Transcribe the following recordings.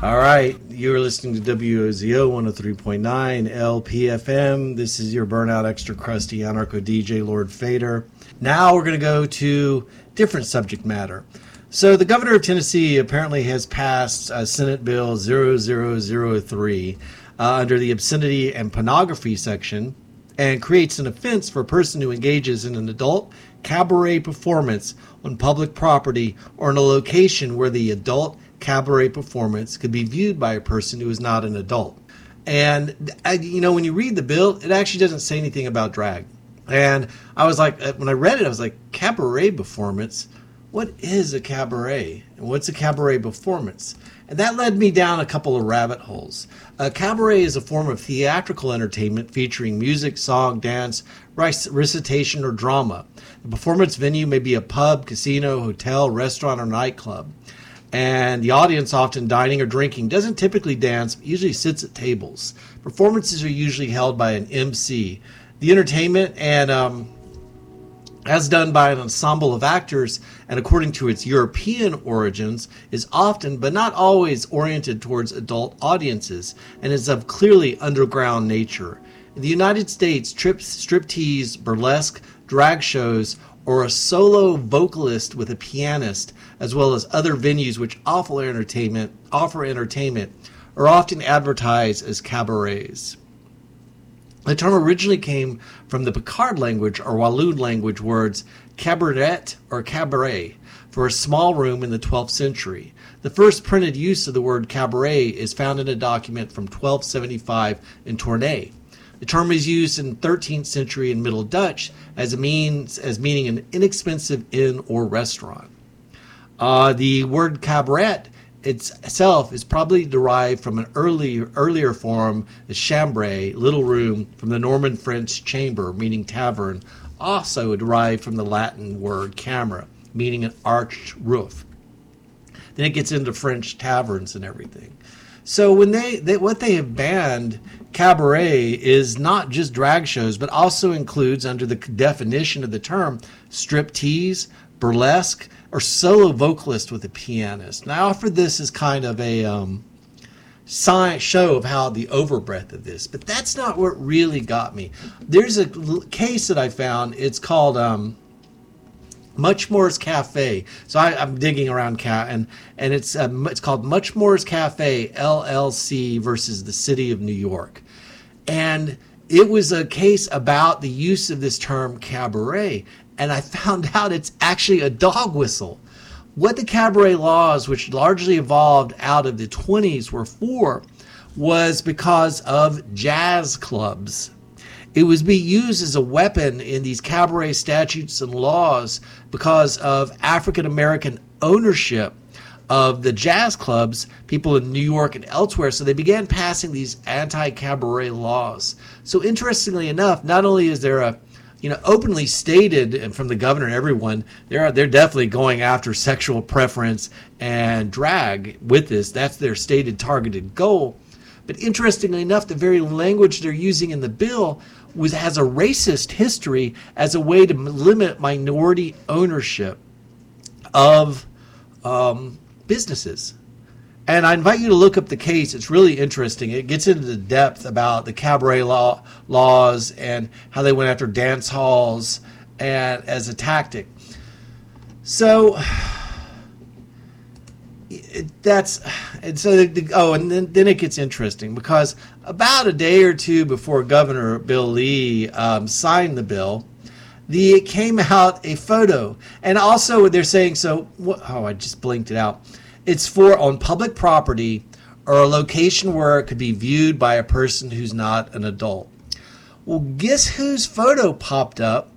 All right, you're listening to WOZO 103.9 LPFM. This is your burnout extra crusty anarcho DJ Lowered Fader. Now we're going to go to different subject matter. So the governor of Tennessee apparently has passed uh, Senate Bill 0003 uh, under the obscenity and pornography section and creates an offense for a person who engages in an adult cabaret performance on public property or in a location where the adult cabaret performance could be viewed by a person who is not an adult. And, you know, when you read the bill, it actually doesn't say anything about drag. And I was like, when I read it, I was like, cabaret performance? What is a cabaret? And what's a cabaret performance? And that led me down a couple of rabbit holes. A cabaret is a form of theatrical entertainment featuring music, song, dance, recitation, or drama. The performance venue may be a pub, casino, hotel, restaurant, or nightclub. And the audience, often dining or drinking, doesn't typically dance, but usually sits at tables. Performances are usually held by an MC. The entertainment and um, as done by an ensemble of actors and according to its European origins, is often but not always oriented towards adult audiences and is of clearly underground nature. In the United States, trip, striptease, burlesque, drag shows, or a solo vocalist with a pianist, as well as other venues which offer entertainment, offer entertainment, are often advertised as cabarets. The term originally came from the Picard language or Walloon language words cabaret or cabaret for a small room in the 12th century. The first printed use of the word cabaret is found in a document from 1275 in Tournai. The term is used in 13th century in Middle Dutch as a means as meaning an inexpensive inn or restaurant. Uh, the word cabaret itself is probably derived from an early, earlier form, the chambre, little room, from the Norman French chamber, meaning tavern, also derived from the Latin word camera, meaning an arched roof. Then it gets into French taverns and everything. So when they, they what they have banned cabaret is not just drag shows, but also includes under the definition of the term strip tease, burlesque, or solo vocalist with a pianist. And I offer this as kind of a um, sign, show of how the overbreadth of this, but that's not what really got me. There's a case that I found. It's called um, Muchmore's Cafe. So I, am digging around cat and and it's uh, it's called Muchmore's Cafe LLC versus the City of New York, and it was a case about the use of this term cabaret and I found out it's actually a dog whistle. What the cabaret laws, which largely evolved out of the 20s, were for was because of jazz clubs. It was being used as a weapon in these cabaret statutes and laws because of African American ownership of the jazz clubs, people in New York and elsewhere. So they began passing these anti cabaret laws. So, interestingly enough, not only is there a you know, openly stated and from the governor and everyone, they're they're definitely going after sexual preference and drag with this. That's their stated targeted goal. But interestingly enough, the very language they're using in the bill was has a racist history as a way to limit minority ownership of um, businesses. And I invite you to look up the case. It's really interesting. It gets into the depth about the cabaret law, laws and how they went after dance halls and as a tactic. So that's and so the, oh and then, then it gets interesting because about a day or two before Governor Bill Lee um, signed the bill, the it came out a photo and also they're saying so. Oh, I just blinked it out it's for on public property or a location where it could be viewed by a person who's not an adult. Well, guess whose photo popped up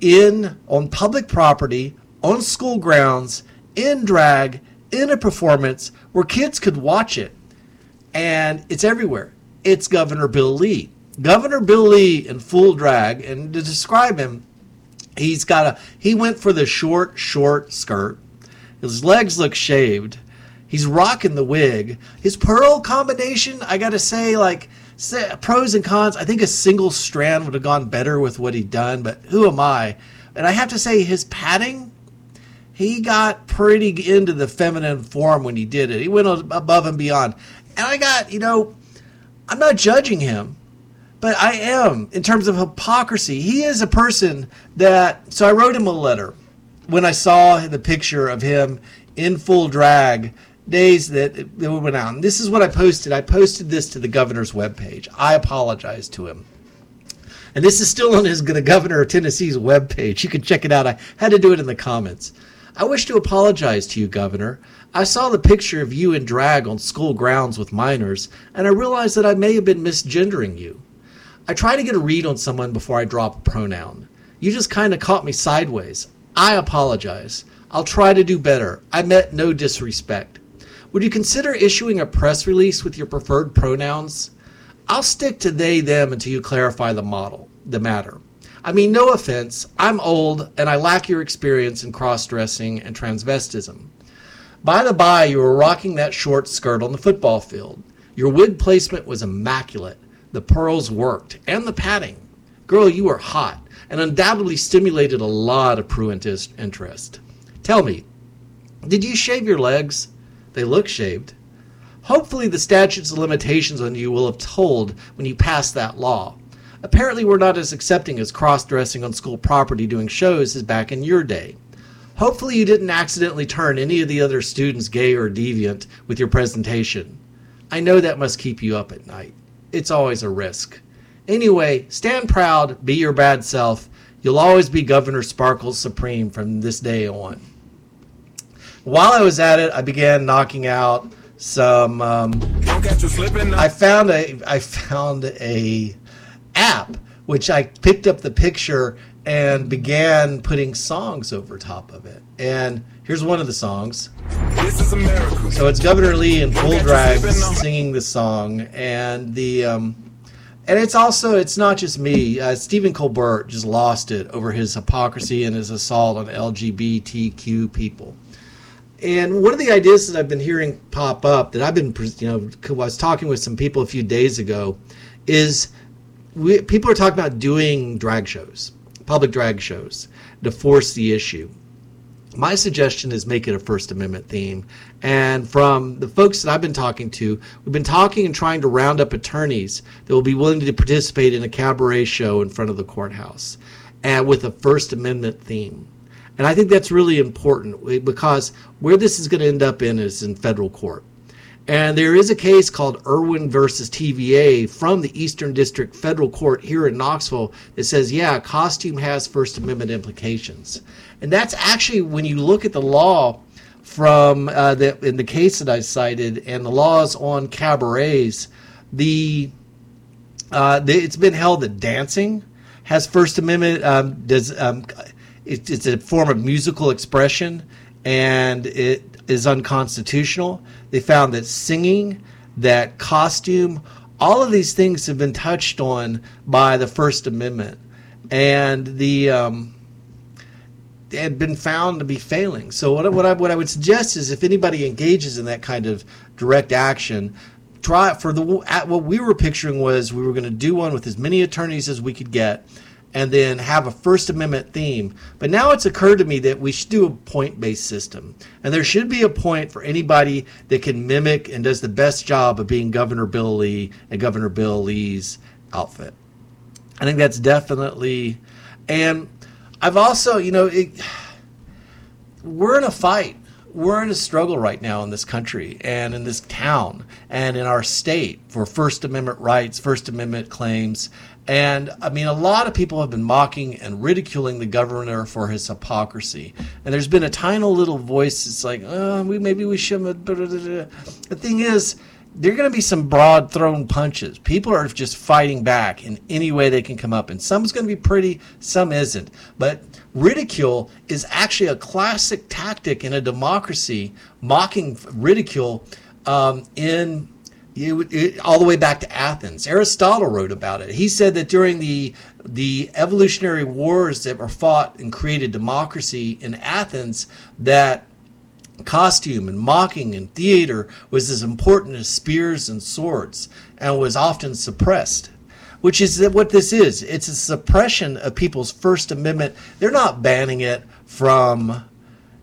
in on public property, on school grounds, in drag, in a performance where kids could watch it. And it's everywhere. It's Governor Bill Lee. Governor Bill Lee in full drag, and to describe him, he's got a he went for the short, short skirt. His legs look shaved. He's rocking the wig. His pearl combination, I gotta say, like pros and cons. I think a single strand would have gone better with what he'd done, but who am I? And I have to say, his padding he got pretty into the feminine form when he did it. He went above and beyond. And I got, you know, I'm not judging him, but I am in terms of hypocrisy. He is a person that, so I wrote him a letter when I saw the picture of him in full drag days that it went out. And this is what I posted. I posted this to the governor's webpage. I apologize to him. And this is still on his the governor of Tennessee's webpage. You can check it out. I had to do it in the comments. I wish to apologize to you, Governor. I saw the picture of you in drag on school grounds with minors, and I realized that I may have been misgendering you. I try to get a read on someone before I drop a pronoun. You just kind of caught me sideways. I apologize. I'll try to do better. I meant no disrespect. Would you consider issuing a press release with your preferred pronouns? I'll stick to they, them until you clarify the model, the matter. I mean, no offense, I'm old and I lack your experience in cross dressing and transvestism. By the by, you were rocking that short skirt on the football field. Your wig placement was immaculate. The pearls worked, and the padding. Girl, you were hot, and undoubtedly stimulated a lot of prurient interest. Tell me, did you shave your legs? They look shaved. Hopefully, the statutes of limitations on you will have told when you passed that law. Apparently, we're not as accepting as cross dressing on school property doing shows as back in your day. Hopefully, you didn't accidentally turn any of the other students gay or deviant with your presentation. I know that must keep you up at night. It's always a risk. Anyway, stand proud, be your bad self. You'll always be Governor Sparkles Supreme from this day on. While I was at it, I began knocking out some. Um, I found a. I found a app, which I picked up the picture and began putting songs over top of it. And here's one of the songs. This is America. So it's Governor Lee in full drag singing the song, and the um, and it's also it's not just me. Uh, Stephen Colbert just lost it over his hypocrisy and his assault on LGBTQ people. And one of the ideas that I've been hearing pop up that I've been, you know, I was talking with some people a few days ago, is we, people are talking about doing drag shows, public drag shows, to force the issue. My suggestion is make it a First Amendment theme. And from the folks that I've been talking to, we've been talking and trying to round up attorneys that will be willing to participate in a cabaret show in front of the courthouse and with a First Amendment theme. And I think that's really important because where this is going to end up in is in federal court. And there is a case called Irwin versus TVA from the Eastern District Federal Court here in Knoxville that says, yeah, costume has First Amendment implications. And that's actually, when you look at the law from uh, the, in the case that I cited and the laws on cabarets, the, uh, the it's been held that dancing has First Amendment, um, does, um, it, it's a form of musical expression and it is unconstitutional they found that singing, that costume, all of these things have been touched on by the First Amendment, and the um, had been found to be failing. So what, what I what I would suggest is if anybody engages in that kind of direct action, try for the what we were picturing was we were going to do one with as many attorneys as we could get and then have a First Amendment theme. But now it's occurred to me that we should do a point based system. And there should be a point for anybody that can mimic and does the best job of being Governor Bill Lee and Governor Bill Lee's outfit. I think that's definitely. And I've also, you know, it, we're in a fight. We're in a struggle right now in this country and in this town and in our state for First Amendment rights, First Amendment claims. And I mean, a lot of people have been mocking and ridiculing the governor for his hypocrisy. And there's been a tiny little voice that's like, oh, we maybe we shouldn't. The thing is, there are going to be some broad thrown punches. People are just fighting back in any way they can come up. And some's going to be pretty, some isn't. But ridicule is actually a classic tactic in a democracy, mocking ridicule um, in all the way back to Athens. Aristotle wrote about it. He said that during the the evolutionary wars that were fought and created democracy in Athens, that costume and mocking and theater was as important as spears and swords, and was often suppressed. Which is what this is. It's a suppression of people's First Amendment. They're not banning it from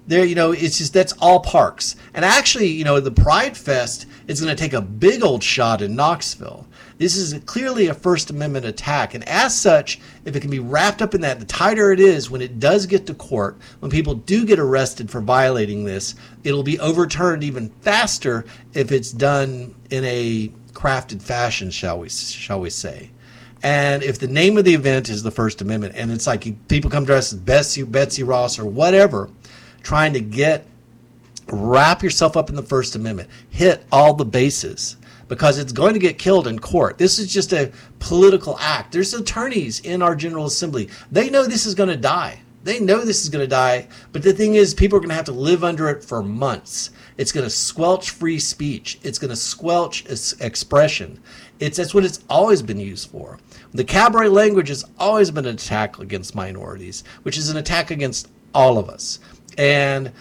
There, you know, it's just that's all parks. And actually, you know, the Pride Fest is going to take a big old shot in Knoxville. This is clearly a First Amendment attack. And as such, if it can be wrapped up in that, the tighter it is when it does get to court, when people do get arrested for violating this, it'll be overturned even faster if it's done in a crafted fashion, shall we, shall we say. And if the name of the event is the First Amendment, and it's like people come dressed as Betsy, Betsy Ross or whatever, trying to get wrap yourself up in the First Amendment, hit all the bases because it's going to get killed in court. This is just a political act. There's attorneys in our General Assembly. They know this is going to die. They know this is going to die, but the thing is, people are going to have to live under it for months. It's going to squelch free speech. It's going to squelch expression. It's that's what it's always been used for. The cabaret language has always been an attack against minorities, which is an attack against all of us. And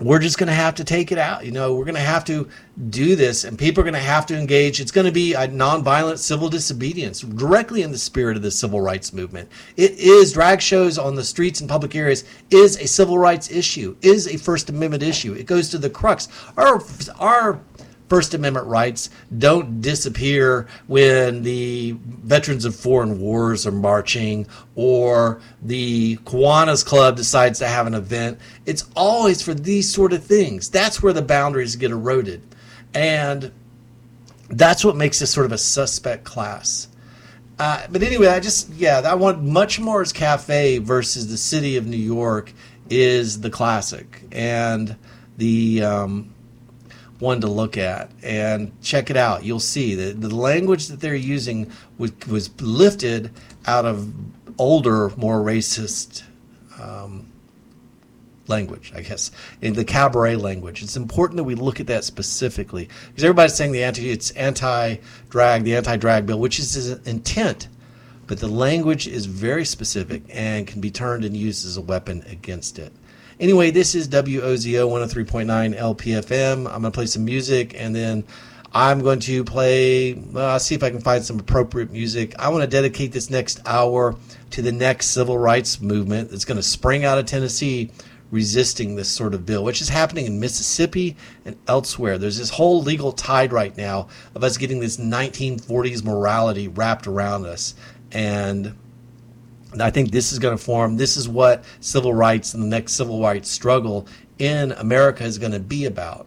we're just going to have to take it out. You know, we're going to have to do this, and people are going to have to engage. It's going to be a nonviolent civil disobedience, directly in the spirit of the civil rights movement. It is drag shows on the streets and public areas is a civil rights issue, is a First Amendment issue. It goes to the crux. Our our First Amendment rights don't disappear when the veterans of foreign wars are marching or the Kiwanis Club decides to have an event. It's always for these sort of things. That's where the boundaries get eroded. And that's what makes this sort of a suspect class. Uh, but anyway, I just, yeah, I want Muchmore's Cafe versus the city of New York is the classic. And the, um, one to look at and check it out. You'll see that the language that they're using was, was lifted out of older, more racist um, language, I guess, in the cabaret language. It's important that we look at that specifically because everybody's saying the anti it's anti-drag, the anti-drag bill, which is his intent, but the language is very specific and can be turned and used as a weapon against it. Anyway, this is WOZO 103.9 LPFM. I'm going to play some music and then I'm going to play, see if I can find some appropriate music. I want to dedicate this next hour to the next civil rights movement that's going to spring out of Tennessee resisting this sort of bill, which is happening in Mississippi and elsewhere. There's this whole legal tide right now of us getting this 1940s morality wrapped around us. And I think this is going to form, this is what civil rights and the next civil rights struggle in America is going to be about.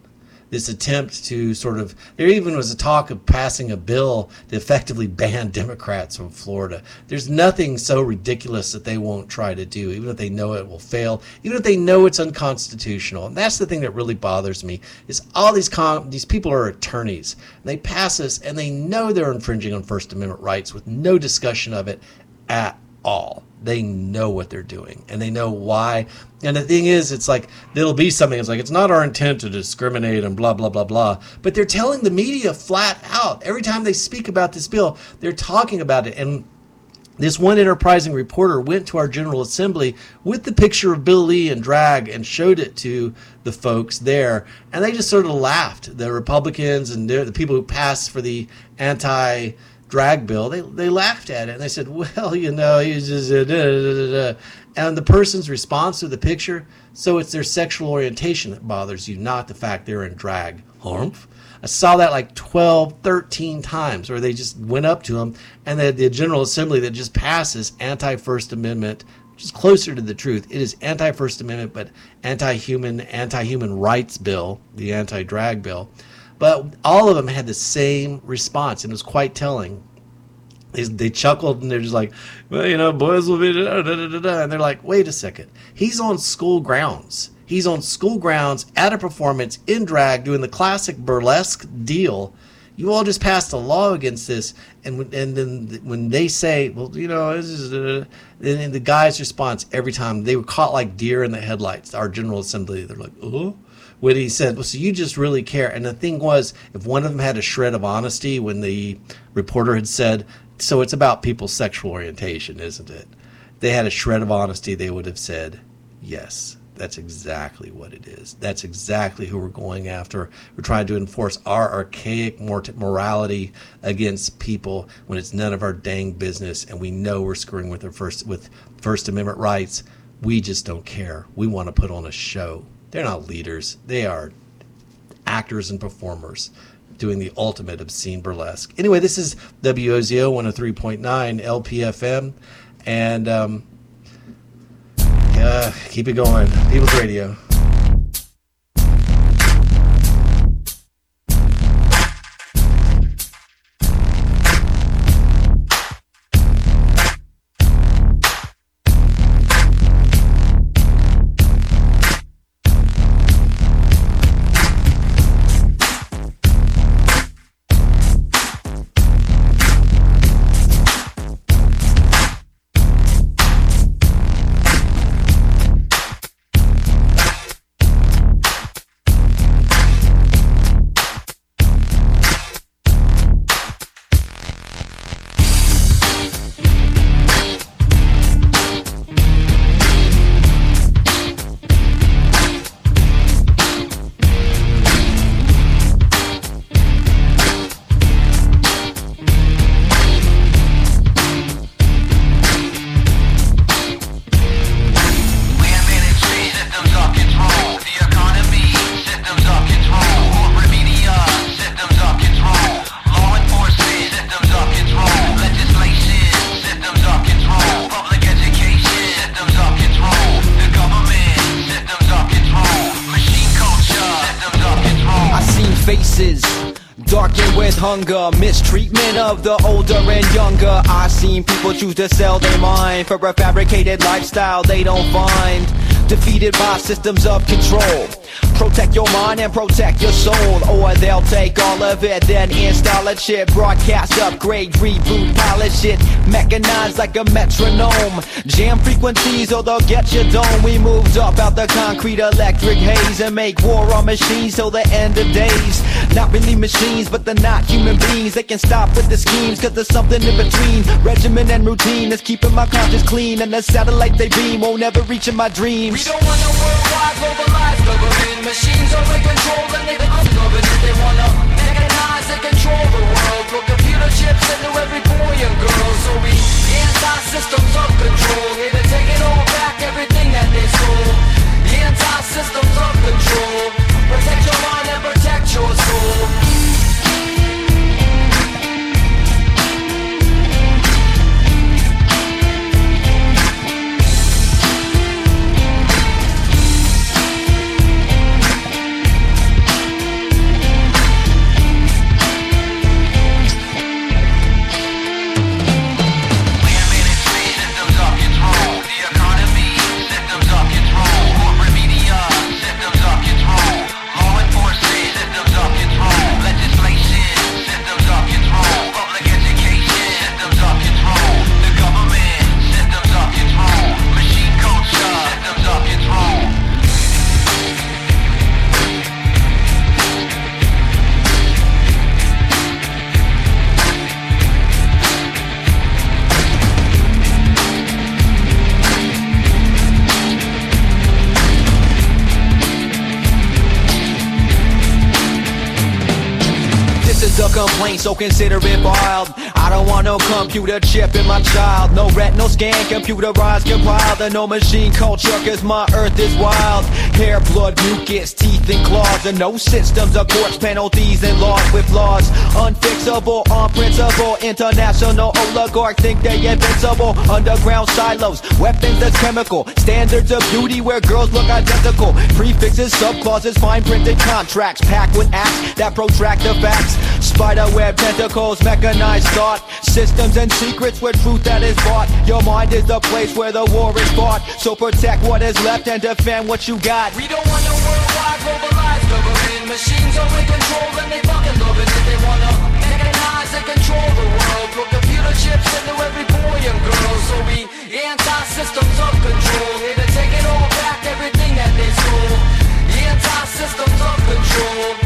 This attempt to sort of, there even was a talk of passing a bill to effectively ban Democrats from Florida. There's nothing so ridiculous that they won't try to do, even if they know it will fail, even if they know it's unconstitutional. And that's the thing that really bothers me is all these com- these people are attorneys. They pass this and they know they're infringing on First Amendment rights with no discussion of it at all. They know what they're doing and they know why. And the thing is, it's like there'll be something. It's like it's not our intent to discriminate and blah blah blah blah. But they're telling the media flat out every time they speak about this bill, they're talking about it. And this one enterprising reporter went to our General Assembly with the picture of Bill Lee and drag and showed it to the folks there, and they just sort of laughed. The Republicans and the people who passed for the anti drag bill, they, they laughed at it and they said, well, you know, he's just, uh, da, da, da, and the person's response to the picture, so it's their sexual orientation that bothers you, not the fact they're in drag. Humph. I saw that like 12, 13 times where they just went up to him and the, the General Assembly that just passes anti First Amendment, which is closer to the truth. It is anti First Amendment, but anti human, anti human rights bill, the anti drag bill. But all of them had the same response, and it was quite telling. They, they chuckled and they're just like, well, you know, boys will be, da, da, da, da, and they're like, wait a second. He's on school grounds. He's on school grounds at a performance in drag doing the classic burlesque deal. You all just passed a law against this, and and then when they say, well, you know, this is, the guy's response every time they were caught like deer in the headlights. Our General Assembly, they're like, oh, when he said, "Well, so you just really care." And the thing was, if one of them had a shred of honesty when the reporter had said, "So it's about people's sexual orientation, isn't it?" They had a shred of honesty, they would have said, "Yes." That's exactly what it is. That's exactly who we're going after. We're trying to enforce our archaic morality against people when it's none of our dang business, and we know we're screwing with first with First Amendment rights We just don't care. We want to put on a show. They're not leaders. They are actors and performers doing the ultimate obscene burlesque. Anyway, this is WOZO 103.9 LPFM. And um, uh, keep it going. People's Radio. Choose to sell their mind for a fabricated lifestyle they don't find. Defeated by systems of control. Protect your mind and protect your soul, or they'll take all of it, then install a chip. Broadcast, upgrade, reboot, polish it. Mechanized like a metronome. Jam frequencies, or they'll get your dome. We moved up out the concrete electric haze and make war on machines till the end of days. Not really machines, but they're not human beings. They can stop with the schemes, cause there's something in between. Regimen and routine that's keeping my conscience clean. And the satellite they beam won't ever reach in my dreams. We don't want a worldwide, globalized government. Machines in control and they become government. They wanna mechanize and control the world. Put computer chips into every boy and girl. So we anti-systems of control. Here to take it all back, everything that they stole. The anti-systems of control. Protect your mind and protect your soul. So consider it wild. I don't want no computer chip in my child. No retinal scan, computerized compiled. And no machine culture, cause my earth is wild. Hair, blood, mucus, teeth, and claws. And no systems of courts, penalties, and laws with laws. Unfixable, unprincipled. International oligarch think they invincible. Underground silos, weapons that's chemical. Standards of beauty where girls look identical. Prefixes, subclauses, fine printed contracts. Packed with acts that protract the facts. Spiderweb tentacles, mechanized thought. Systems and secrets where truth that is bought. Your mind is the place where the war is fought. So protect what is left and defend what you got. We don't want no worldwide globalized government. Machines are in control and they fucking love it. If they wanna mechanize and control the world. Put computer chips into every boy and girl. So we anti-systems of control. Here to take it all back, everything that they stole. Anti-systems of control.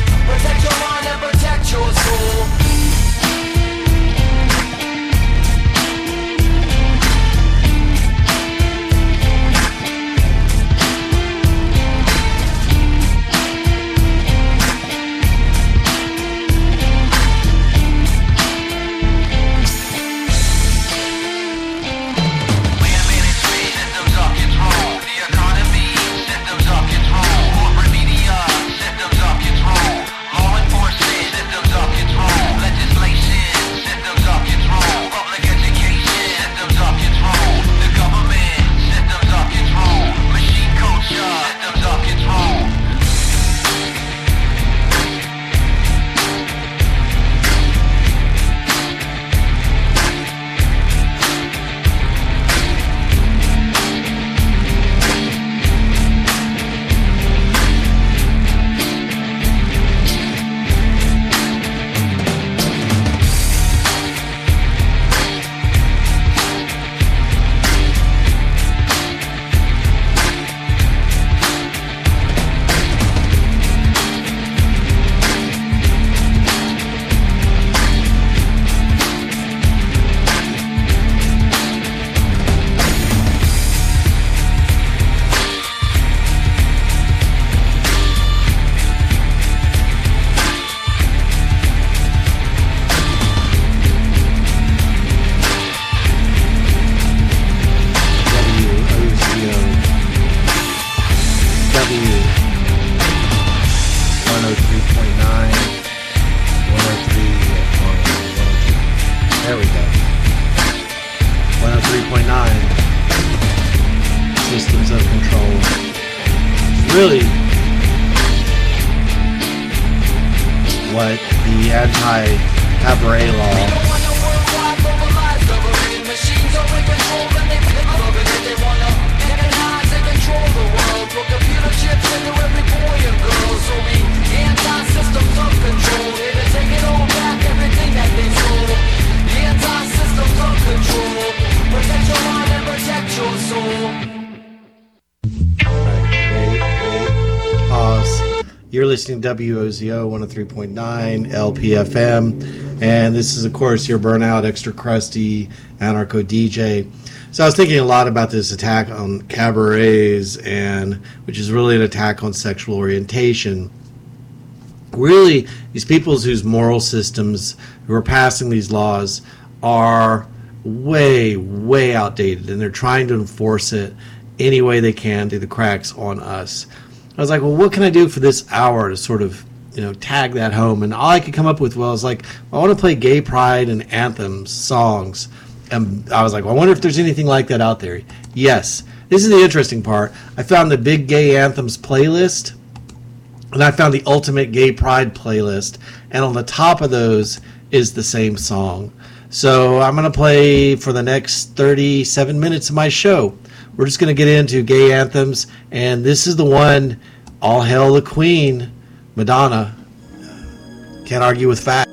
WOZO 103.9 LPFM, and this is, of course, your burnout, extra crusty anarcho DJ. So I was thinking a lot about this attack on cabarets, and which is really an attack on sexual orientation. Really, these peoples whose moral systems who are passing these laws are way, way outdated, and they're trying to enforce it any way they can through the cracks on us. I was like, well, what can I do for this hour to sort of, you know, tag that home? And all I could come up with was like, I want to play gay pride and anthems, songs. And I was like, well, I wonder if there's anything like that out there. Yes. This is the interesting part. I found the Big Gay Anthems playlist, and I found the Ultimate Gay Pride playlist. And on the top of those is the same song. So I'm going to play for the next 37 minutes of my show. We're just going to get into gay anthems, and this is the one, All Hail the Queen, Madonna. Can't argue with fact.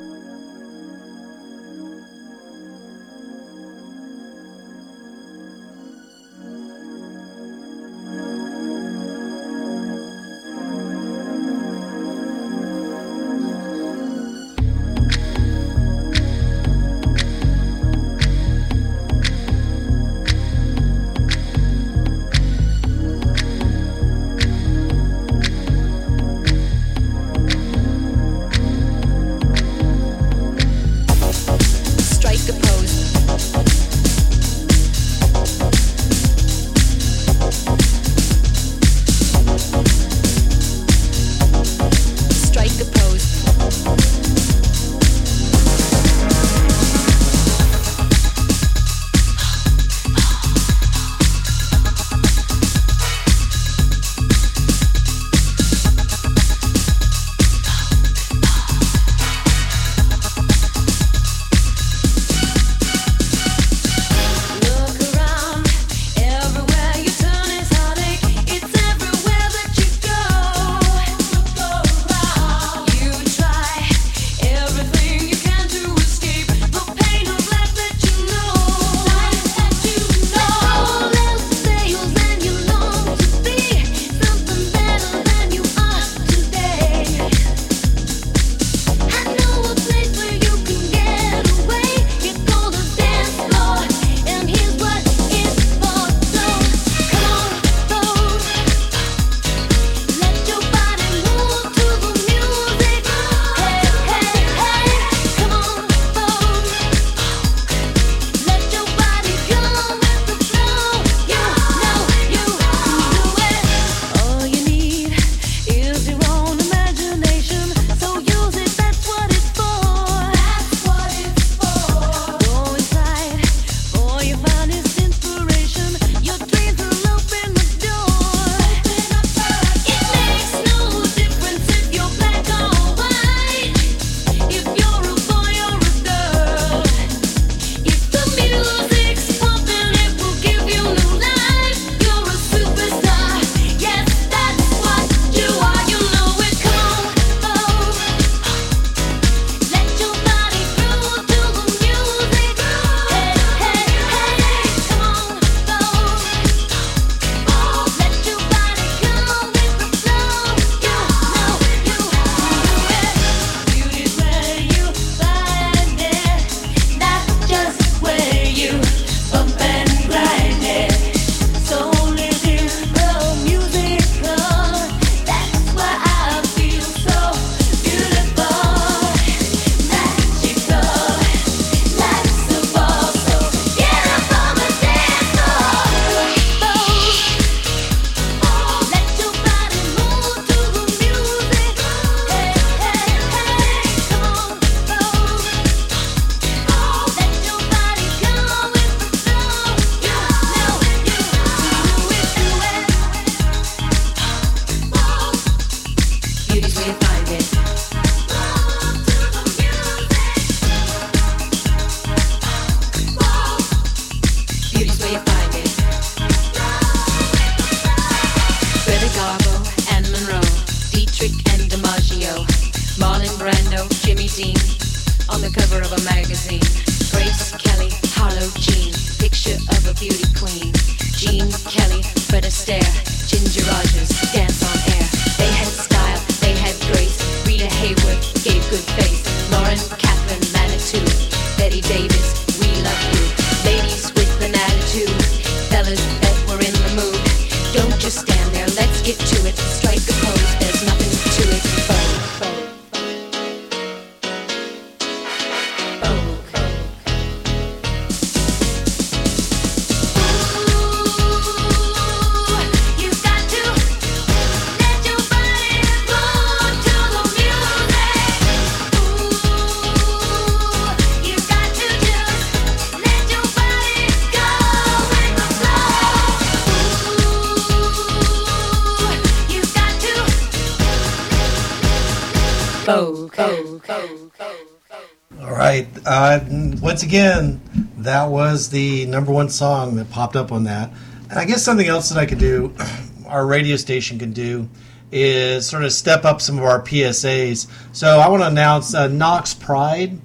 Was the number one song that popped up on that. And I guess something else that I could do, our radio station can do, is sort of step up some of our PSAs. So I want to announce uh, Knox Pride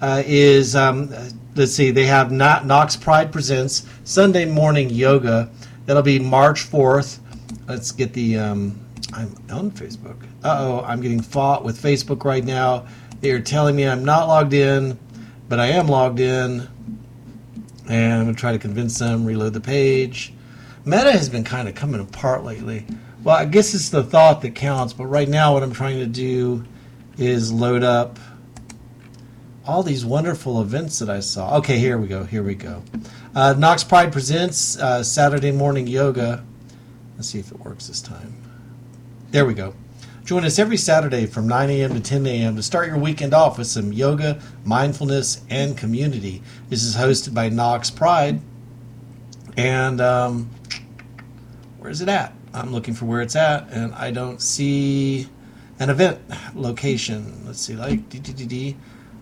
uh, is, um, let's see, they have not Knox Pride Presents Sunday Morning Yoga. That'll be March 4th. Let's get the. Um, I'm on Facebook. Uh oh, I'm getting fought with Facebook right now. They are telling me I'm not logged in, but I am logged in. And I'm to try to convince them, reload the page. Meta has been kind of coming apart lately. Well, I guess it's the thought that counts, but right now what I'm trying to do is load up all these wonderful events that I saw. Okay, here we go. Here we go. Uh, Knox Pride presents uh, Saturday morning yoga. Let's see if it works this time. There we go. Join us every Saturday from 9 a.m. to 10 a.m. to start your weekend off with some yoga, mindfulness, and community. This is hosted by Knox Pride. And um, where's it at? I'm looking for where it's at, and I don't see an event location. Let's see, like, d.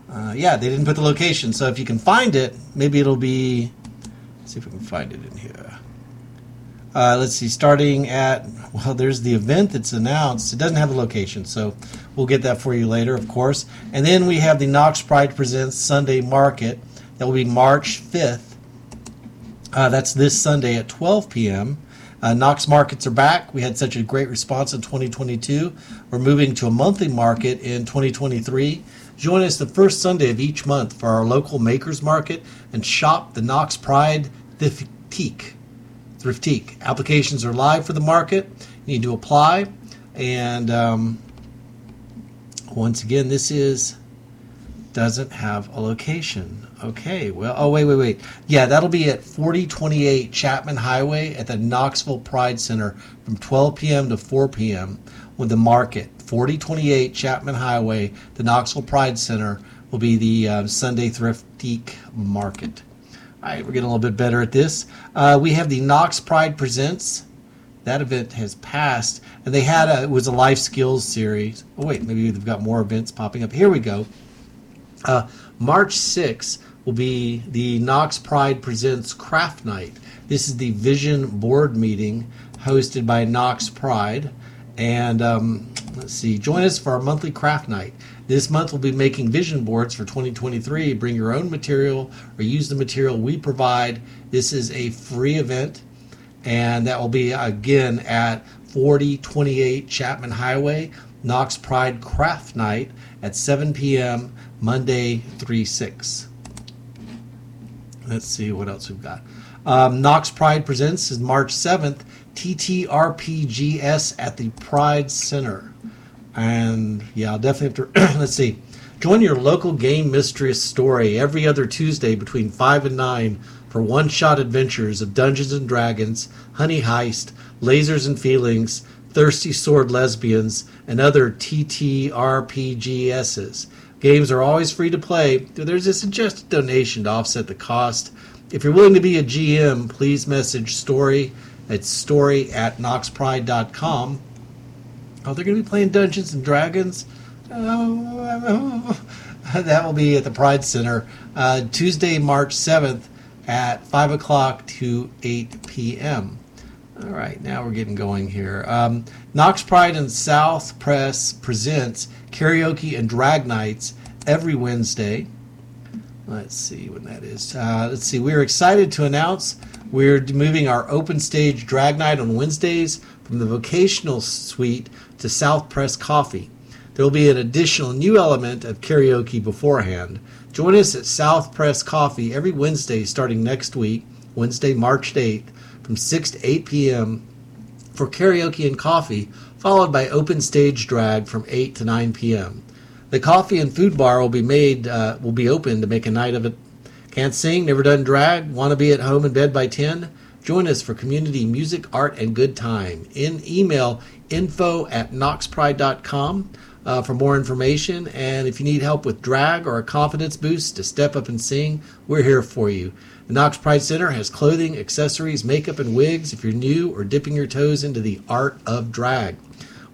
Uh, yeah, they didn't put the location. So if you can find it, maybe it'll be. Let's see if we can find it in here. Uh, let's see, starting at, well, there's the event that's announced. It doesn't have the location, so we'll get that for you later, of course. And then we have the Knox Pride Presents Sunday Market. That will be March 5th. Uh, that's this Sunday at 12 p.m. Uh, Knox markets are back. We had such a great response in 2022. We're moving to a monthly market in 2023. Join us the first Sunday of each month for our local makers market and shop the Knox Pride Thriftique. Thriftique. Applications are live for the market. You need to apply. And um, once again, this is doesn't have a location. Okay, well, oh, wait, wait, wait. Yeah, that'll be at 4028 Chapman Highway at the Knoxville Pride Center from 12 p.m. to 4 p.m. with the market. 4028 Chapman Highway, the Knoxville Pride Center, will be the uh, Sunday Thriftique Market. All right, we're getting a little bit better at this. Uh, we have the Knox Pride Presents. That event has passed, and they had a it was a life skills series. Oh wait, maybe they've got more events popping up. Here we go. Uh, March 6th will be the Knox Pride Presents Craft Night. This is the vision board meeting hosted by Knox Pride. And um, let's see, join us for our monthly craft night. This month we'll be making vision boards for 2023. Bring your own material or use the material we provide. This is a free event, and that will be again at 4028 Chapman Highway, Knox Pride Craft Night at 7 p.m. Monday 3 6. Let's see what else we've got. Um, Knox Pride Presents is March 7th, TTRPGS at the Pride Center. And yeah, I'll definitely have to, let's see. Join your local game mistress story every other Tuesday between 5 and 9 for one shot adventures of Dungeons and Dragons, Honey Heist, Lasers and Feelings, Thirsty Sword Lesbians, and other TTRPGSs. Games are always free to play. There's a suggested donation to offset the cost. If you're willing to be a GM, please message story at story at knoxpride.com. Oh, they're going to be playing Dungeons and Dragons? Oh, that will be at the Pride Center uh, Tuesday, March 7th at 5 o'clock to 8 p.m. All right, now we're getting going here. Um, Knox Pride and South Press presents karaoke and drag nights every Wednesday. Let's see when that is. Uh, let's see. We're excited to announce we're moving our open stage drag night on Wednesdays from the vocational suite to South Press Coffee. There will be an additional new element of karaoke beforehand. Join us at South Press Coffee every Wednesday starting next week, Wednesday, March 8th, from 6 to 8 p.m. for karaoke and coffee, followed by open stage drag from 8 to 9 p.m. The coffee and food bar will be made uh, will be open to make a night of it. Can't sing, never done drag, want to be at home in bed by 10? Join us for community music, art, and good time. In email info at knoxpride.com uh, for more information. And if you need help with drag or a confidence boost to step up and sing, we're here for you. The Knox Pride Center has clothing, accessories, makeup, and wigs if you're new or dipping your toes into the art of drag.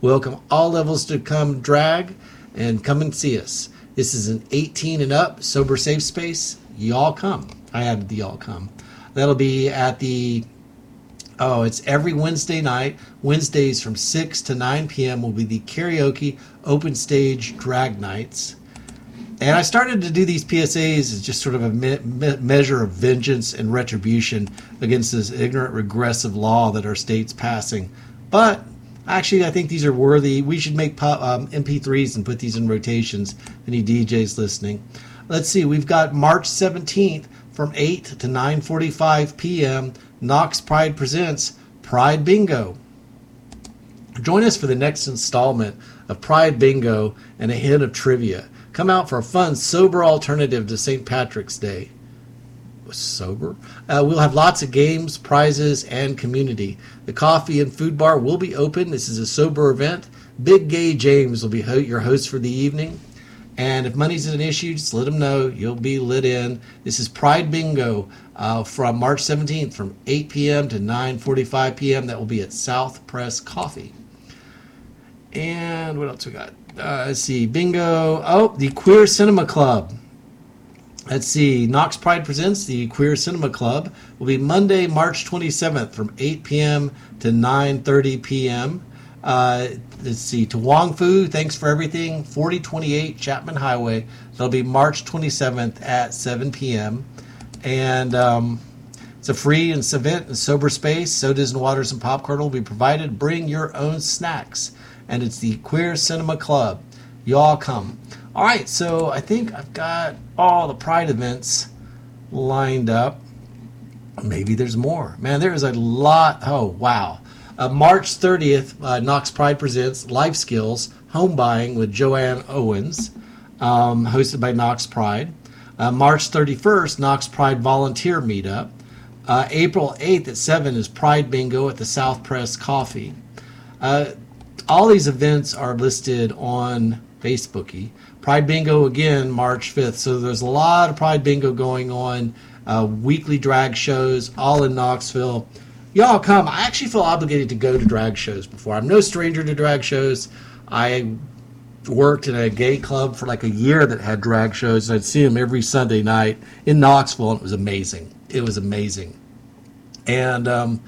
Welcome all levels to come drag and come and see us. This is an 18 and up sober safe space. Y'all come. I added the y'all come. That'll be at the Oh, it's every Wednesday night. Wednesdays from 6 to 9 p.m. will be the karaoke open stage drag nights. And I started to do these PSAs as just sort of a me- me- measure of vengeance and retribution against this ignorant, regressive law that our state's passing. But actually, I think these are worthy. We should make pop, um, MP3s and put these in rotations. Any DJs listening? Let's see. We've got March 17th from 8 to 9:45 p.m. Knox Pride presents Pride Bingo. Join us for the next installment of Pride Bingo and a hint of trivia. Come out for a fun, sober alternative to St. Patrick's Day. Sober? Uh, we'll have lots of games, prizes, and community. The coffee and food bar will be open. This is a sober event. Big Gay James will be ho- your host for the evening. And if money's an issue, just let them know. You'll be lit in. This is Pride Bingo uh, from March 17th from 8 p.m. to 9:45 p.m. That will be at South Press Coffee. And what else we got? Uh, let's see. Bingo. Oh, the Queer Cinema Club. Let's see. Knox Pride presents the Queer Cinema Club. Will be Monday, March 27th from 8 p.m. to 9:30 p.m. Uh, let's see. To Wong Foo, thanks for everything. 4028 Chapman Highway. That'll be March 27th at 7 p.m. And um, it's a free and event in sober space. Sodas and waters and popcorn will be provided. Bring your own snacks. And it's the Queer Cinema Club. Y'all come. All right, so I think I've got all the Pride events lined up. Maybe there's more. Man, there is a lot. Oh, wow. Uh, March 30th, uh, Knox Pride presents Life Skills Home Buying with Joanne Owens, um, hosted by Knox Pride. Uh, March 31st, Knox Pride Volunteer Meetup. Uh, April 8th at 7 is Pride Bingo at the South Press Coffee. Uh, all these events are listed on Facebooky. Pride Bingo again, March 5th. So there's a lot of Pride Bingo going on, uh, weekly drag shows, all in Knoxville. Y'all come. I actually feel obligated to go to drag shows before. I'm no stranger to drag shows. I worked in a gay club for like a year that had drag shows. and I'd see them every Sunday night in Knoxville, and it was amazing. It was amazing. And um,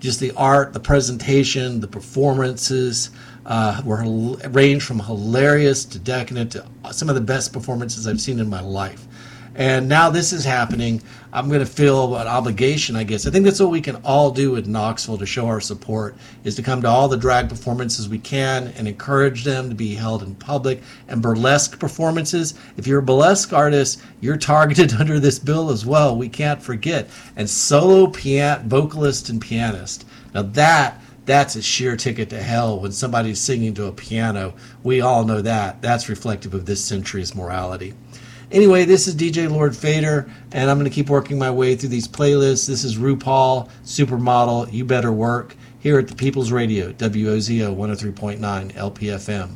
just the art, the presentation, the performances uh, were ranged from hilarious to decadent to some of the best performances I've seen in my life. And now this is happening. I'm going to feel an obligation, I guess. I think that's what we can all do in Knoxville to show our support is to come to all the drag performances we can and encourage them to be held in public and burlesque performances. If you're a burlesque artist, you're targeted under this bill as well. We can't forget. And solo pian- vocalist and pianist. Now that that's a sheer ticket to hell when somebody's singing to a piano. We all know that. That's reflective of this century's morality. Anyway, this is DJ Lowered Fader, and I'm going to keep working my way through these playlists. This is RuPaul, Supermodel, You Better Work, here at the People's Radio, WOZO 103.9 LPFM.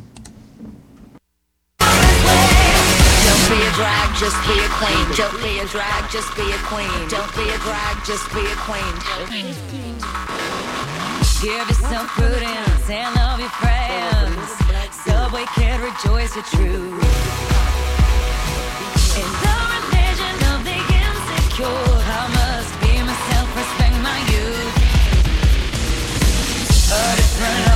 Don't be a drag, just be a queen. Don't be a drag, just be a queen. Don't be a drag, just be a queen. Give yourself prudence and love your friends. Subway kid, rejoice your truth. Different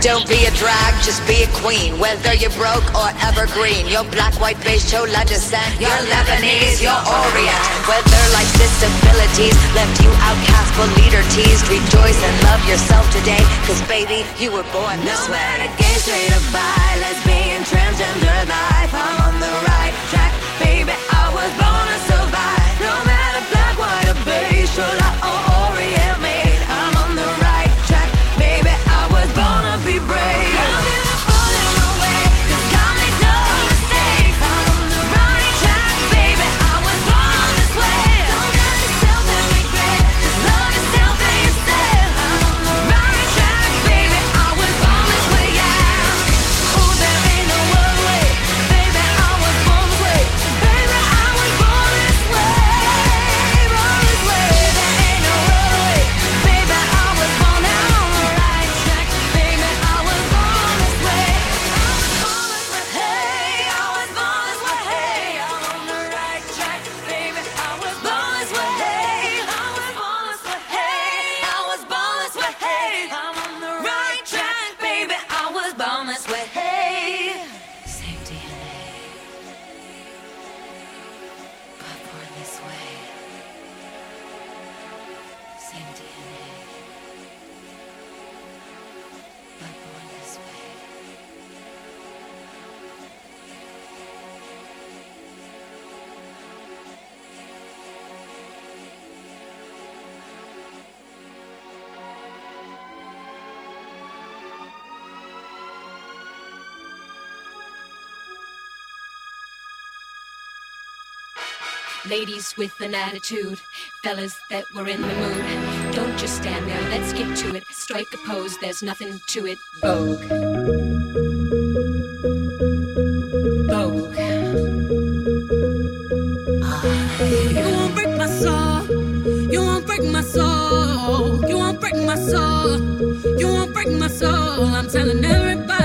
Don't be a drag, just be a queen. Whether you're broke or evergreen, you're black, white, beige, chola descent. You're Lebanese, you're Orient. Whether life's disabilities left you outcast but leader teased, rejoice and love yourself today. Cause baby, you were born this no way. No matter gay, straight or bi, lesbian, transgender life. I'm Ladies with an attitude, fellas that were in the mood. Don't just stand there, let's get to it. Strike a pose, there's nothing to it. Vogue. Vogue. Ah, you won't break my soul. You won't break my soul. You won't break my soul. You won't break my soul. I'm telling everybody.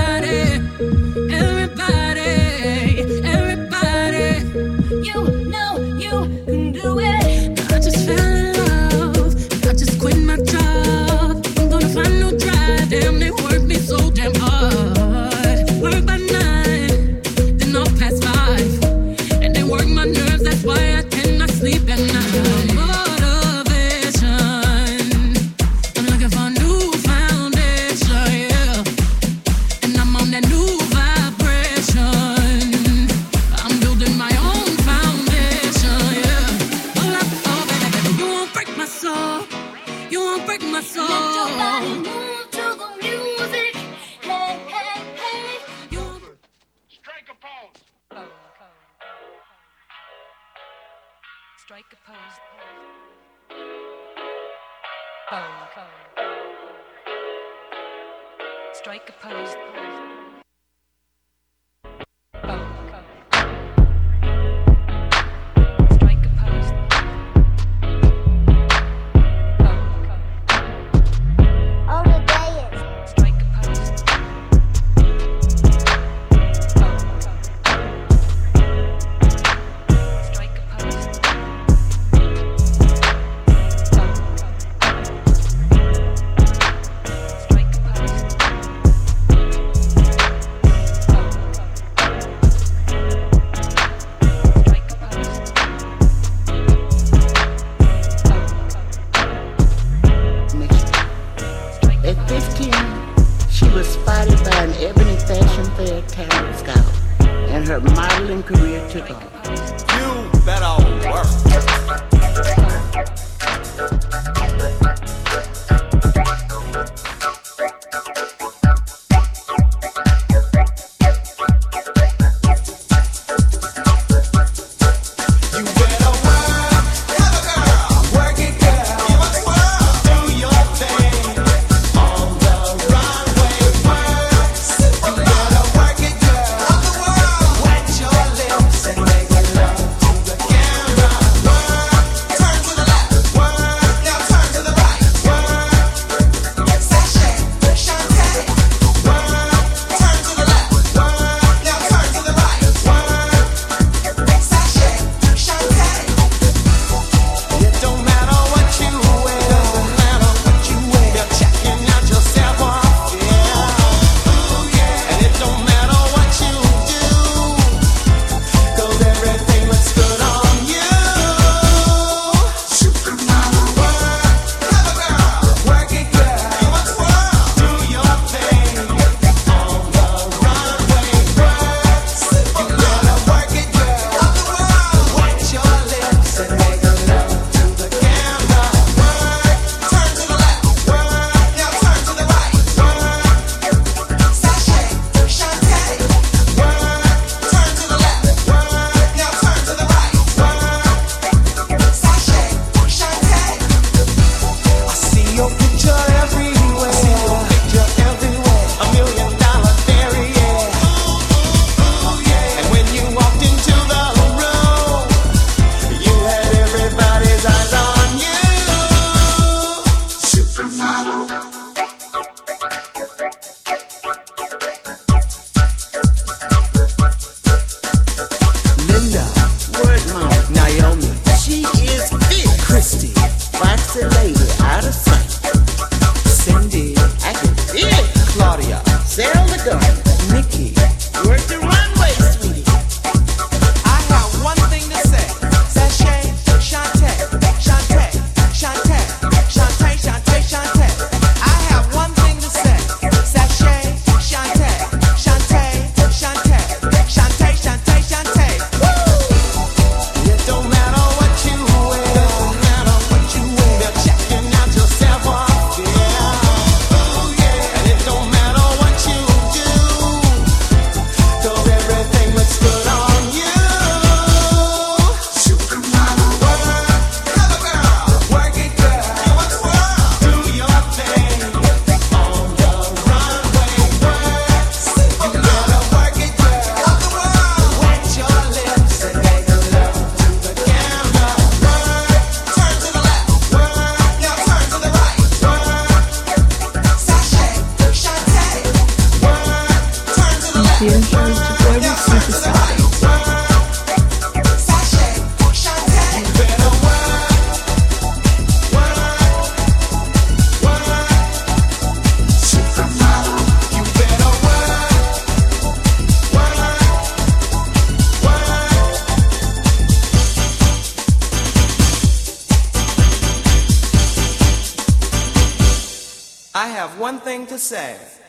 One thing to say.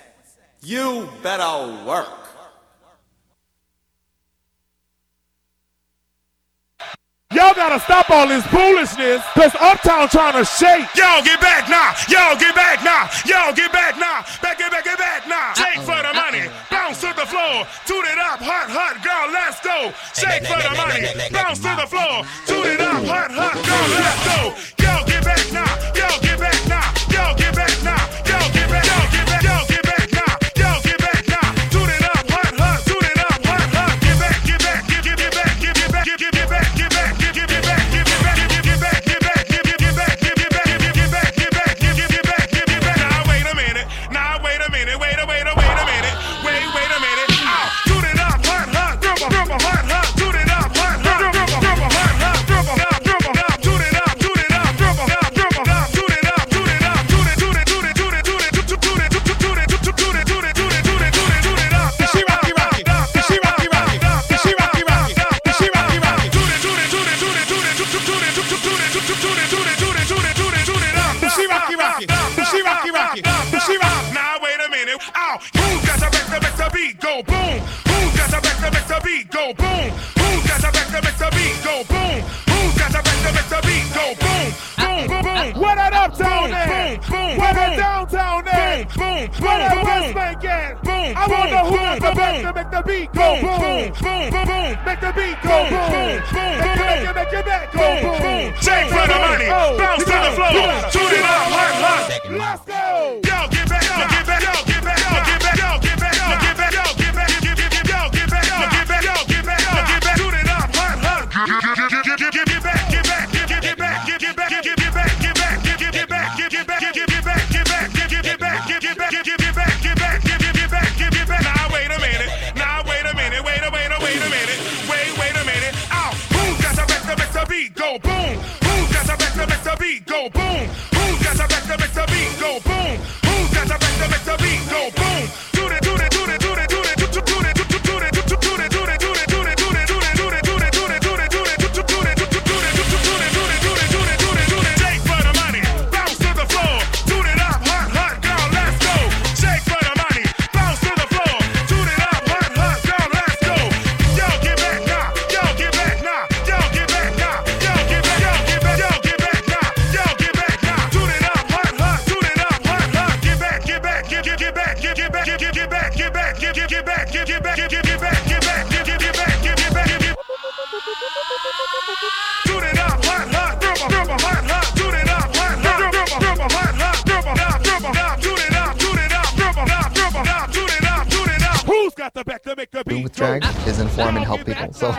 You better work. Y'all gotta stop all this foolishness, cause Uptown trying to shake. Y'all get back now. Y'all get back now. Y'all get back now. Back, get back, get back now. Uh-uh. Shake for the uh-uh. money. Bounce to the floor. Toot it up. Hot, hot, girl, let's go. Shake for the money. Bounce to the floor. Toot it up. Hot, hot, girl, let's go. Y'all get back now. To make the beat go boom? Who's got the back to make the beat go boom? Who's got the back to make the beat go boom? Who's got the back to make the beat go boom? Boom, boom, boom. Where that Uptown Boom, at? boom, boom, that boom. downtown at? Boom, boom, that boom, West. Bank at? Boom, I wanna know who got the back boom. to make the beat go Boom, boom. boom, boom. Make the beat go Boom, boom. boom, boom, Make it, make it, make it back go Boom, boom. Shake for the money. Bounce to the it, floor. With drag is inform and help people. So,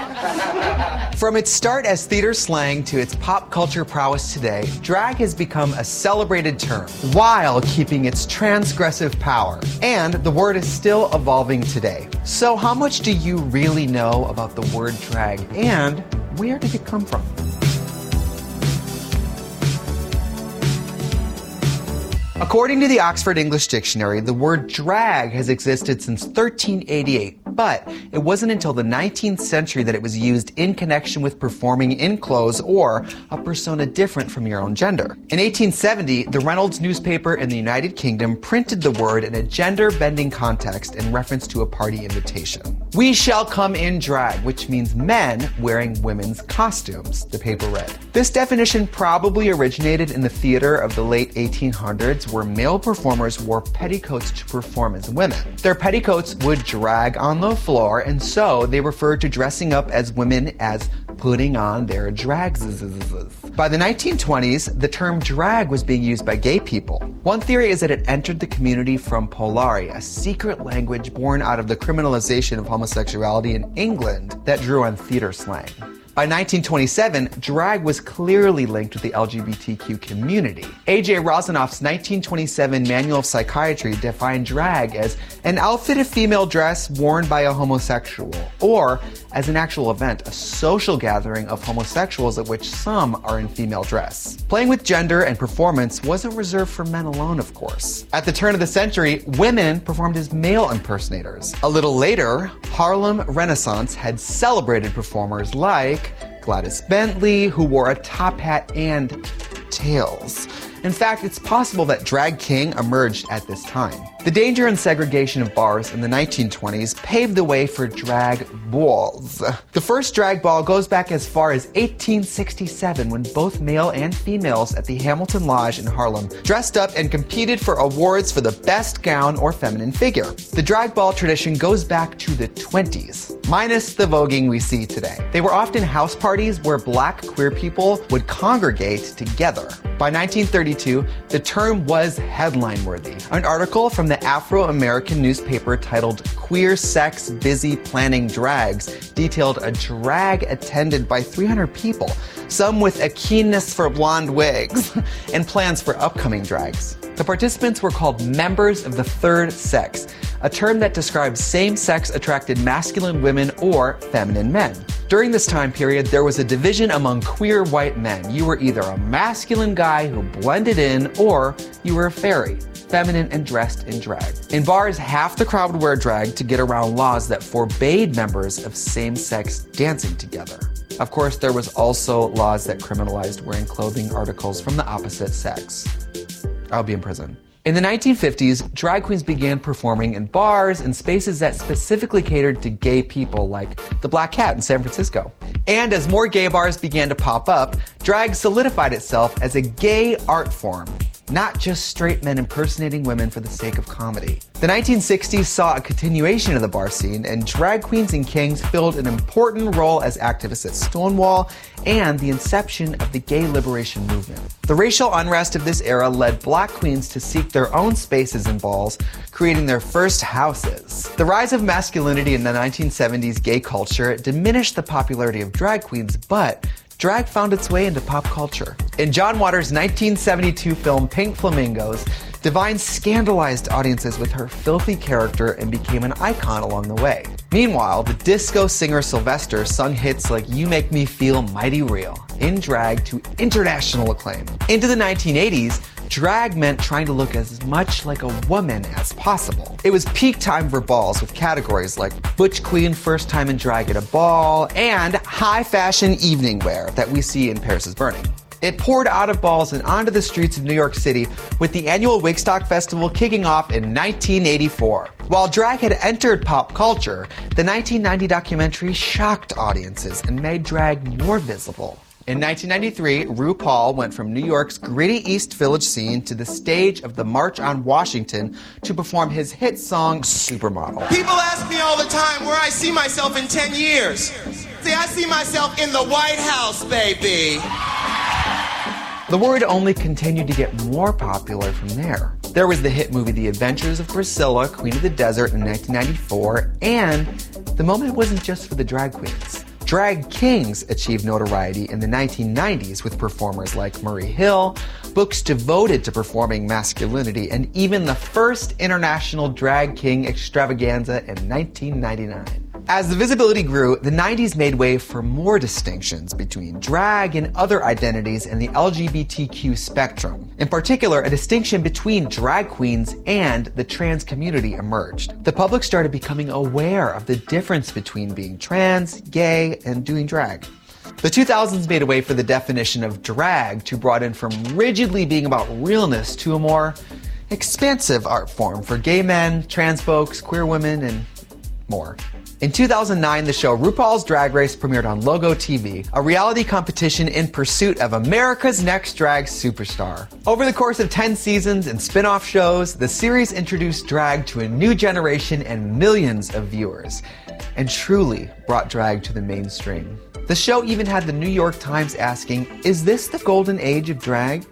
from its start as theater slang to its pop culture prowess today, drag has become a celebrated term while keeping its transgressive power. And the word is still evolving today. So, how much do you really know about the word drag and where did it come from? According to the Oxford English Dictionary, the word drag has existed since 1388, but it wasn't until the 19th century that it was used in connection with performing in clothes or a persona different from your own gender. In 1870, the Reynolds newspaper in the United Kingdom printed the word in a gender bending context in reference to a party invitation. We shall come in drag, which means men wearing women's costumes, the paper read. This definition probably originated in the theater of the late 1800s where male performers wore petticoats to perform as women. Their petticoats would drag on the floor, and so they referred to dressing up as women as putting on their drags. By the 1920s, the term drag was being used by gay people. One theory is that it entered the community from Polari, a secret language born out of the criminalization of homosexuality in England that drew on theater slang. By 1927, drag was clearly linked with the LGBTQ community. A.J. Rosanoff's 1927 Manual of Psychiatry defined drag as an outfit of female dress worn by a homosexual, or as an actual event, a social gathering of homosexuals at which some are in female dress. Playing with gender and performance wasn't reserved for men alone, of course. At the turn of the century, women performed as male impersonators. A little later, Harlem Renaissance had celebrated performers like Gladys Bentley, who wore a top hat and tails. In fact, it's possible that drag king emerged at this time. The danger and segregation of bars in the 1920s paved the way for drag balls. The first drag ball goes back as far as 1867 when both male and females at the Hamilton Lodge in Harlem dressed up and competed for awards for the best gown or feminine figure. The drag ball tradition goes back to the 20s, minus the voguing we see today. They were often house parties where black queer people would congregate together. By 1932, the term was headline worthy. An article from the Afro American newspaper titled Queer Sex Busy Planning Drags detailed a drag attended by 300 people, some with a keenness for blonde wigs, and plans for upcoming drags. The participants were called members of the third sex, a term that describes same sex attracted masculine women or feminine men. During this time period, there was a division among queer white men. You were either a masculine guy who blended in, or you were a fairy, feminine and dressed in drag. In bars, half the crowd would wear drag to get around laws that forbade members of same sex dancing together. Of course, there was also laws that criminalized wearing clothing articles from the opposite sex. I'll be in prison. In the 1950s, drag queens began performing in bars and spaces that specifically catered to gay people, like the Black Cat in San Francisco. And as more gay bars began to pop up, drag solidified itself as a gay art form, not just straight men impersonating women for the sake of comedy. The 1960s saw a continuation of the bar scene, and drag queens and kings filled an important role as activists at Stonewall and the inception of the gay liberation movement. The racial unrest of this era led black queens to seek their own spaces in balls, creating their first houses. The rise of masculinity in the 1970s gay culture diminished the popularity of drag queens, but drag found its way into pop culture. In John Waters' 1972 film Pink Flamingos, Divine scandalized audiences with her filthy character and became an icon along the way. Meanwhile, the disco singer Sylvester sung hits like You Make Me Feel Mighty Real in drag to international acclaim. Into the 1980s, drag meant trying to look as much like a woman as possible. It was peak time for balls with categories like Butch Queen First Time in Drag at a Ball and high fashion evening wear that we see in Paris is Burning. It poured out of balls and onto the streets of New York City with the annual Wigstock Festival kicking off in 1984. While drag had entered pop culture, the 1990 documentary shocked audiences and made drag more visible. In 1993, RuPaul went from New York's gritty East Village scene to the stage of the March on Washington to perform his hit song Supermodel. People ask me all the time where I see myself in 10 years. See, I see myself in the White House, baby. The word only continued to get more popular from there. There was the hit movie The Adventures of Priscilla, Queen of the Desert in 1994, and the moment wasn't just for the drag queens. Drag kings achieved notoriety in the 1990s with performers like Murray Hill, books devoted to performing masculinity, and even the first international drag king extravaganza in 1999. As the visibility grew, the 90s made way for more distinctions between drag and other identities in the LGBTQ spectrum. In particular, a distinction between drag queens and the trans community emerged. The public started becoming aware of the difference between being trans, gay, and doing drag. The 2000s made a way for the definition of drag to broaden from rigidly being about realness to a more expansive art form for gay men, trans folks, queer women, and more. In 2009, the show RuPaul's Drag Race premiered on Logo TV, a reality competition in pursuit of America's Next Drag Superstar. Over the course of 10 seasons and spin off shows, the series introduced drag to a new generation and millions of viewers, and truly brought drag to the mainstream. The show even had the New York Times asking, Is this the golden age of drag?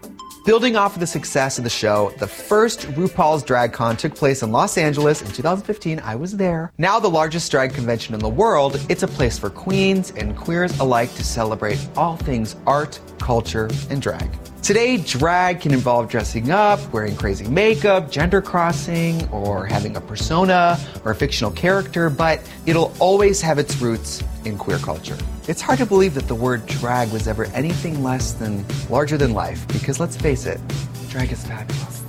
Building off of the success of the show, the first RuPaul's Drag Con took place in Los Angeles in 2015. I was there. Now the largest drag convention in the world, it's a place for queens and queers alike to celebrate all things art, culture, and drag. Today, drag can involve dressing up, wearing crazy makeup, gender crossing, or having a persona or a fictional character, but it'll always have its roots in queer culture. It's hard to believe that the word drag was ever anything less than larger than life, because let's face it, drag is fabulous.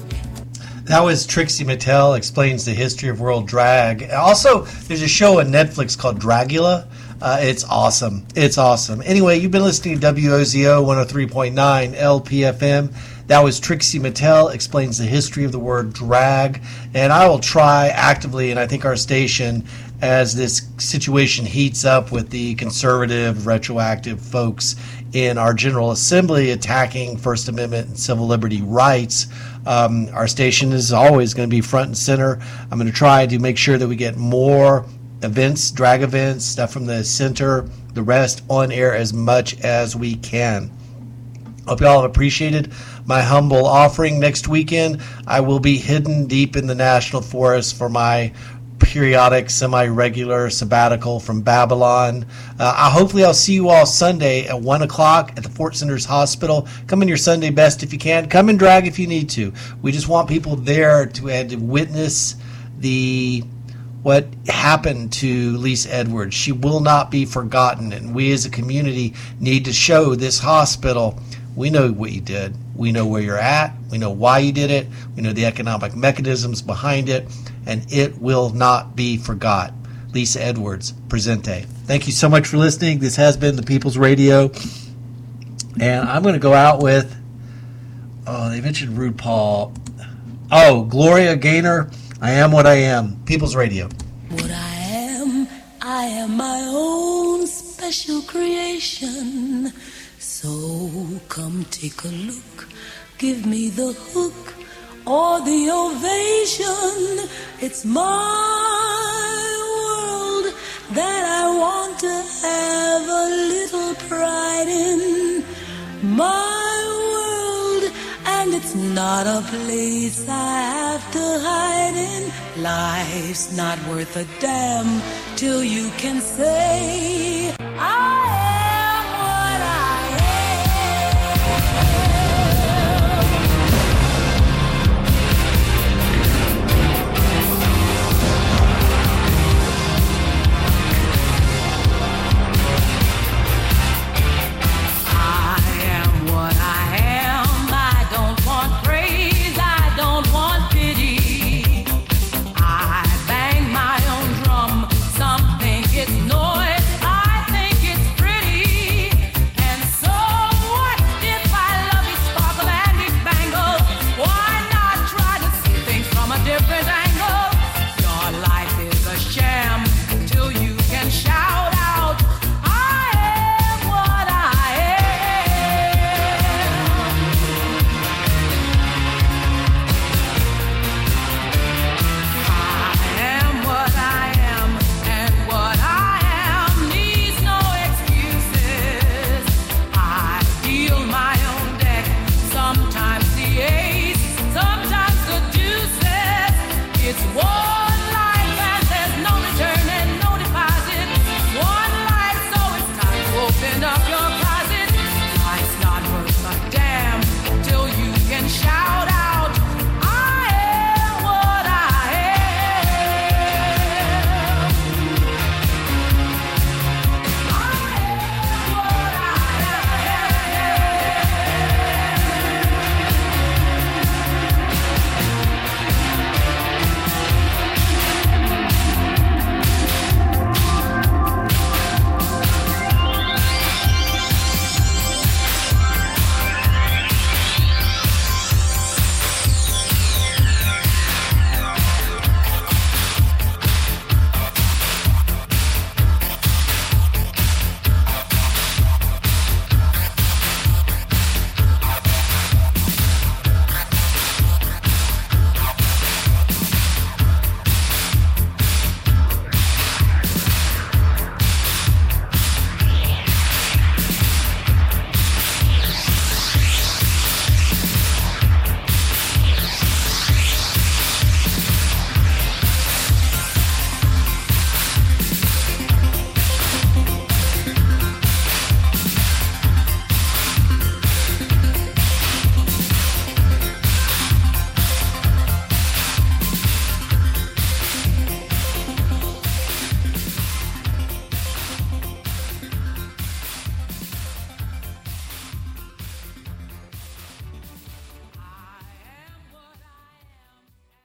That was Trixie Mattel explains the history of world drag. Also, there's a show on Netflix called Dragula. Uh, it's awesome. It's awesome. Anyway, you've been listening to WOZO 103.9 LPFM. That was Trixie Mattel explains the history of the word drag, and I will try actively, and I think our station, as this situation heats up with the conservative, retroactive folks in our General Assembly attacking First Amendment and civil liberty rights. Um, our station is always going to be front and center. I'm going to try to make sure that we get more events, drag events, stuff from the center, the rest on air as much as we can. Hope y'all have appreciated my humble offering. Next weekend, I will be hidden deep in the national forest for my periodic, semi-regular sabbatical from Babylon. Uh, I hopefully I'll see you all Sunday at one o'clock at the Fort Sanders Hospital. Come in your Sunday best if you can. Come and drag if you need to. We just want people there to, uh, to witness the what happened to Lisa Edwards. She will not be forgotten, and we as a community need to show this hospital we know what you did. We know where you're at. We know why you did it. We know the economic mechanisms behind it, and it will not be forgot. Lisa Edwards, Presente. Thank you so much for listening. This has been the People's Radio, and I'm going to go out with. Oh, they mentioned Rude Paul. Oh, Gloria Gaynor. I am what I am. People's Radio. What I am, I am my own special creation. So come take a look, give me the hook or the ovation. It's my world that I want to have a little pride in. My world, and it's not a place I have to hide in. Life's not worth a damn till you can say, I